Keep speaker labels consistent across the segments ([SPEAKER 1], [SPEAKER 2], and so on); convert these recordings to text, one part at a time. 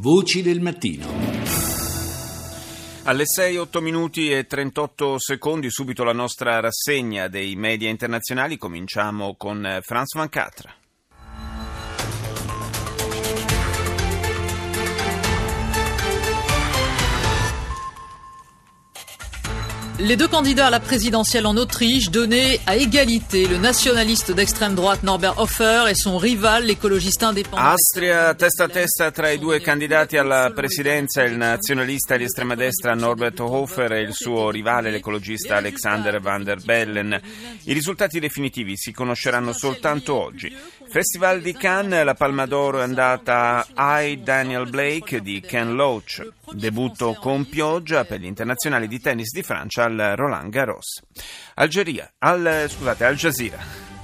[SPEAKER 1] Voci del mattino.
[SPEAKER 2] Alle 6, 8 minuti e 38 secondi, subito la nostra rassegna dei media internazionali. Cominciamo con Franz Van Catra.
[SPEAKER 3] Les deux candidats à la présidentielle en Autriche donnaient à égalité le nationaliste d'extrême droite Norbert Hofer e son rival, l'écologiste indépendant.
[SPEAKER 2] Austria testa a testa tra i due candidati alla presidenza, il nazionalista di estrema destra Norbert Hofer e il suo rivale, l'ecologista Alexander Van der Bellen. I risultati definitivi si conosceranno soltanto oggi. Festival di Cannes, la Palma d'Oro è andata a I Daniel Blake di Ken Loach. Debutto con pioggia per gli internazionali di tennis di Francia al Roland Garros. Algeria, al, scusate, Al Jazeera.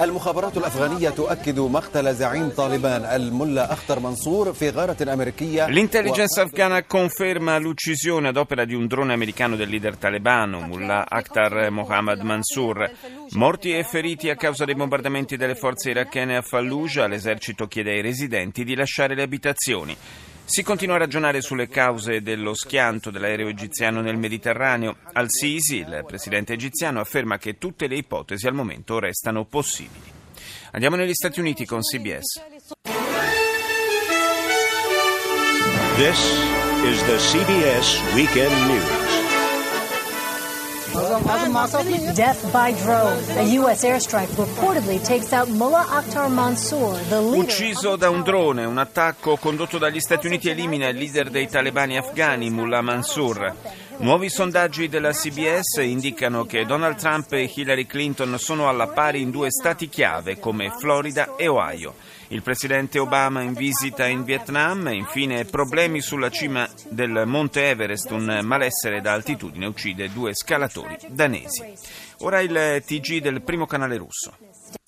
[SPEAKER 4] المخابرات الأفغانية تؤكد مقتل زعيم طالبان الملا أخطر منصور في غارة أمريكية
[SPEAKER 2] L'intelligence afghana conferma l'uccisione ad opera di un drone americano del leader talebano, Mullah Akhtar Mohammad Mansour. Morti e feriti a causa dei bombardamenti delle forze irachene a Fallujah, l'esercito chiede ai residenti di lasciare le abitazioni. Si continua a ragionare sulle cause dello schianto dell'aereo egiziano nel Mediterraneo. Al-Sisi, il presidente egiziano, afferma che tutte le ipotesi al momento restano possibili. Andiamo negli Stati Uniti con CBS.
[SPEAKER 5] This is the CBS Weekend News.
[SPEAKER 6] Death by drone. A U.S. airstrike reportedly takes out Mullah Akhtar Mansour, the leader.
[SPEAKER 2] Ucciso da un drone, un attacco condotto dagli Stati Uniti elimina il leader dei talebani afghani, Mullah Mansour. Nuovi sondaggi della CBS indicano che Donald Trump e Hillary Clinton sono alla pari in due stati chiave come Florida e Ohio. Il presidente Obama in visita in Vietnam infine problemi sulla cima del Monte Everest, un malessere da altitudine uccide due scalatori danesi. Ora il TG del primo canale russo.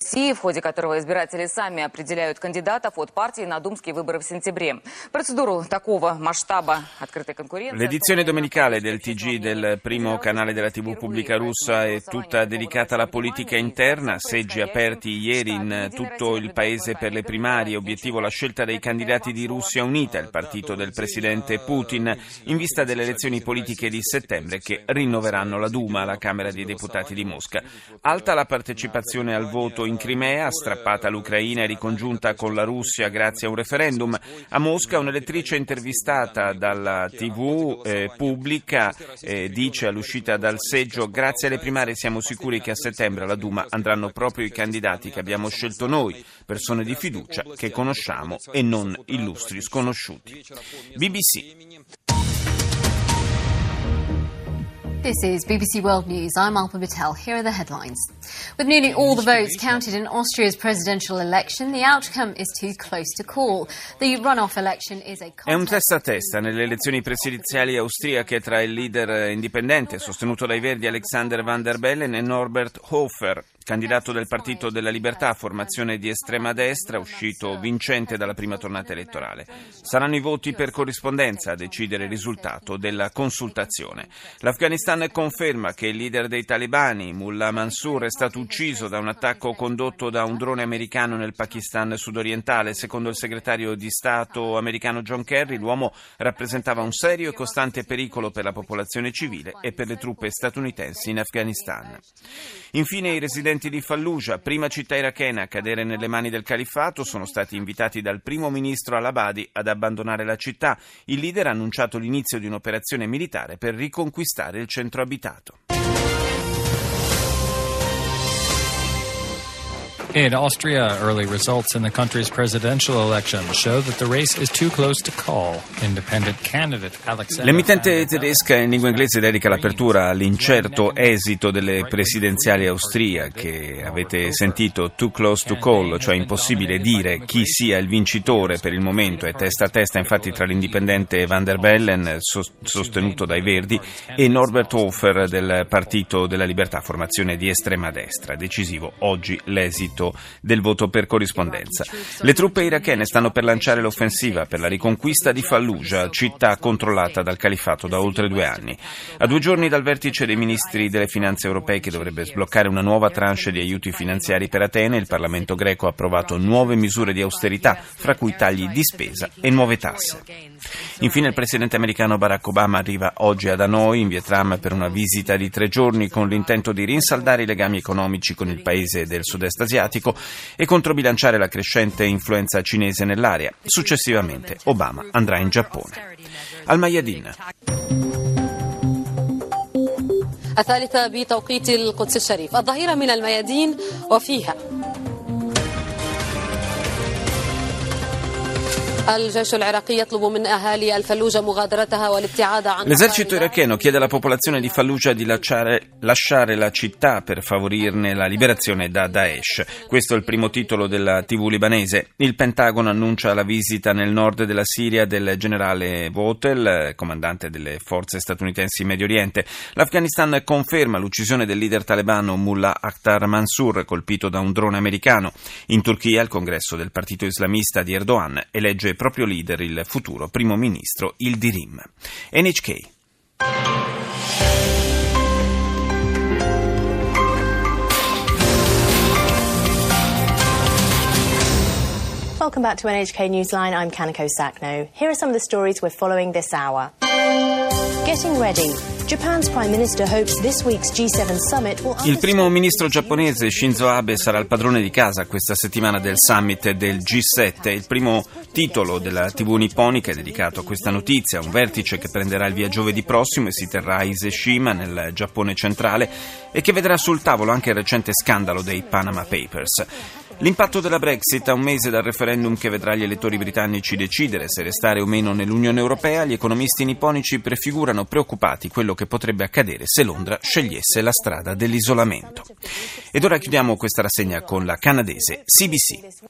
[SPEAKER 7] России, в ходе которого избиратели сами определяют кандидатов от партии на думские выборы в сентябре. Процедуру такого масштаба открытой конкуренции...
[SPEAKER 2] L'edizione domenicale del TG del primo canale della TV pubblica russa è tutta dedicata alla politica interna, seggi aperti ieri in tutto il paese per le primarie, obiettivo la scelta dei candidati di Russia Unita, il partito del presidente Putin, in vista delle elezioni politiche di settembre che rinnoveranno la Duma, la Camera dei Deputati di Mosca. Alta la partecipazione al voto in Crimea, strappata l'Ucraina e ricongiunta con la Russia grazie a un referendum. A Mosca un'elettrice intervistata dalla TV eh, pubblica eh, dice all'uscita dal seggio grazie alle primarie siamo sicuri che a settembre alla Duma andranno proprio i candidati che abbiamo scelto noi, persone di fiducia che conosciamo e non illustri sconosciuti. BBC.
[SPEAKER 8] This is BBC World News. I'm Alpa Patel. Here are the headlines. With nearly all the votes counted in Austria's presidential election, the outcome is too close to call. The runoff election is a
[SPEAKER 2] È un testa a testa nelle elezioni presidenziali austriache tra il leader eh, indipendente sostenuto dai Verdi Alexander Van der Bellen e Norbert Hofer, candidato del Partito della Libertà, formazione di estrema destra, uscito vincente dalla prima tornata elettorale. Saranno i voti per corrispondenza a decidere il risultato della consultazione. L'Afghanistan conferma che il leader dei talebani, Mullah Mansour, è stato ucciso da un attacco condotto da un drone americano nel Pakistan sudorientale. Secondo il segretario di Stato americano John Kerry, l'uomo rappresentava un serio e costante pericolo per la popolazione civile e per le truppe statunitensi in Afghanistan. Infine i residenti di Fallujah, prima città irachena a cadere nelle mani del califfato, sono stati invitati dal primo ministro al-Abadi ad abbandonare la città. Il leader ha annunciato l'inizio di un'operazione militare per riconquistare il centro abitato.
[SPEAKER 9] In Austria, early results in the country's presidential election show that the race is too close to call. Independent candidate Alexander
[SPEAKER 2] L'emittente tedesca in lingua inglese dedica l'apertura all'incerto esito delle presidenziali austriache. Avete sentito too close to call, cioè impossibile dire chi sia il vincitore per il momento. È testa a testa infatti tra l'indipendente Van der Bellen, sostenuto dai Verdi, e Norbert Hofer del Partito della Libertà, formazione di estrema destra. Decisivo oggi l'esito dell'aumento del voto per corrispondenza. Le truppe irachene stanno per lanciare l'offensiva per la riconquista di Fallujah, città controllata dal califato da oltre due anni. A due giorni dal vertice dei ministri delle finanze europei che dovrebbe sbloccare una nuova tranche di aiuti finanziari per Atene, il Parlamento greco ha approvato nuove misure di austerità, fra cui tagli di spesa e nuove tasse. Infine il presidente americano Barack Obama arriva oggi ad Hanoi, in Vietnam, per una visita di tre giorni con l'intento di rinsaldare i legami economici con il paese del sud-est asiatico e controbilanciare la crescente influenza cinese nell'area. Successivamente Obama andrà in Giappone. Al Mayadin.
[SPEAKER 1] الثالثة بتوقيت القدس الشريف الظهيرة من الميادين وفيها
[SPEAKER 2] L'esercito iracheno chiede alla popolazione di Fallujah di lasciare, lasciare, la città per favorirne la liberazione da Daesh. Questo è il primo titolo della TV libanese. Il Pentagono annuncia la visita nel nord della Siria del generale Votel, comandante delle forze statunitensi in Medio Oriente. L'Afghanistan conferma l'uccisione del leader talebano Mullah Akhtar Mansour, colpito da un drone americano. In Turchia il congresso del partito islamista di Erdogan elegge proprio leader, il futuro primo ministro Ildirim. NHK.
[SPEAKER 10] Welcome back to NHK Newsline. I'm Kanako Sakno. Here are some of the stories we're following this hour. Getting ready.
[SPEAKER 2] Il primo ministro giapponese Shinzo Abe sarà il padrone di casa questa settimana del summit del G7. Il primo titolo della TV nipponica è dedicato a questa notizia, un vertice che prenderà il via giovedì prossimo e si terrà a Iseshima nel Giappone centrale e che vedrà sul tavolo anche il recente scandalo dei Panama Papers. L'impatto della Brexit a un mese dal referendum che vedrà gli elettori britannici decidere se restare o meno nell'Unione Europea, gli economisti nipponici prefigurano preoccupati quello che potrebbe accadere se Londra scegliesse la strada dell'isolamento. Ed ora chiudiamo questa rassegna con la canadese CBC.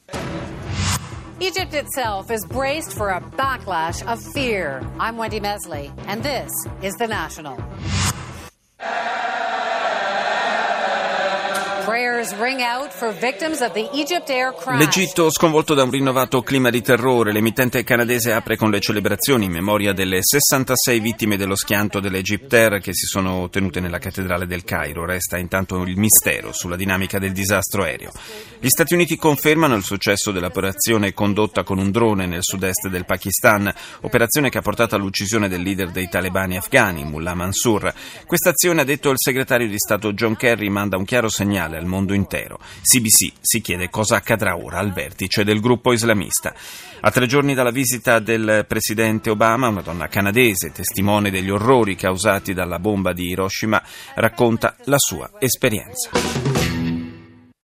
[SPEAKER 11] Egypt itself is braced for a backlash of fear. I'm Wendy Mesley, and this is The National.
[SPEAKER 2] L'Egitto sconvolto da un rinnovato clima di terrore. L'emittente canadese apre con le celebrazioni in memoria delle 66 vittime dello schianto dell'Egypter che si sono tenute nella cattedrale del Cairo. Resta intanto il mistero sulla dinamica del disastro aereo. Gli Stati Uniti confermano il successo dell'operazione condotta con un drone nel sud-est del Pakistan, operazione che ha portato all'uccisione del leader dei talebani afghani, Mullah Mansour. Questa azione, ha detto il segretario di Stato John Kerry, manda un chiaro segnale al mondo intero. CBC si chiede cosa accadrà ora al vertice del gruppo islamista. A tre giorni dalla visita del presidente Obama, una donna canadese, testimone degli orrori causati dalla bomba di Hiroshima, racconta la sua esperienza.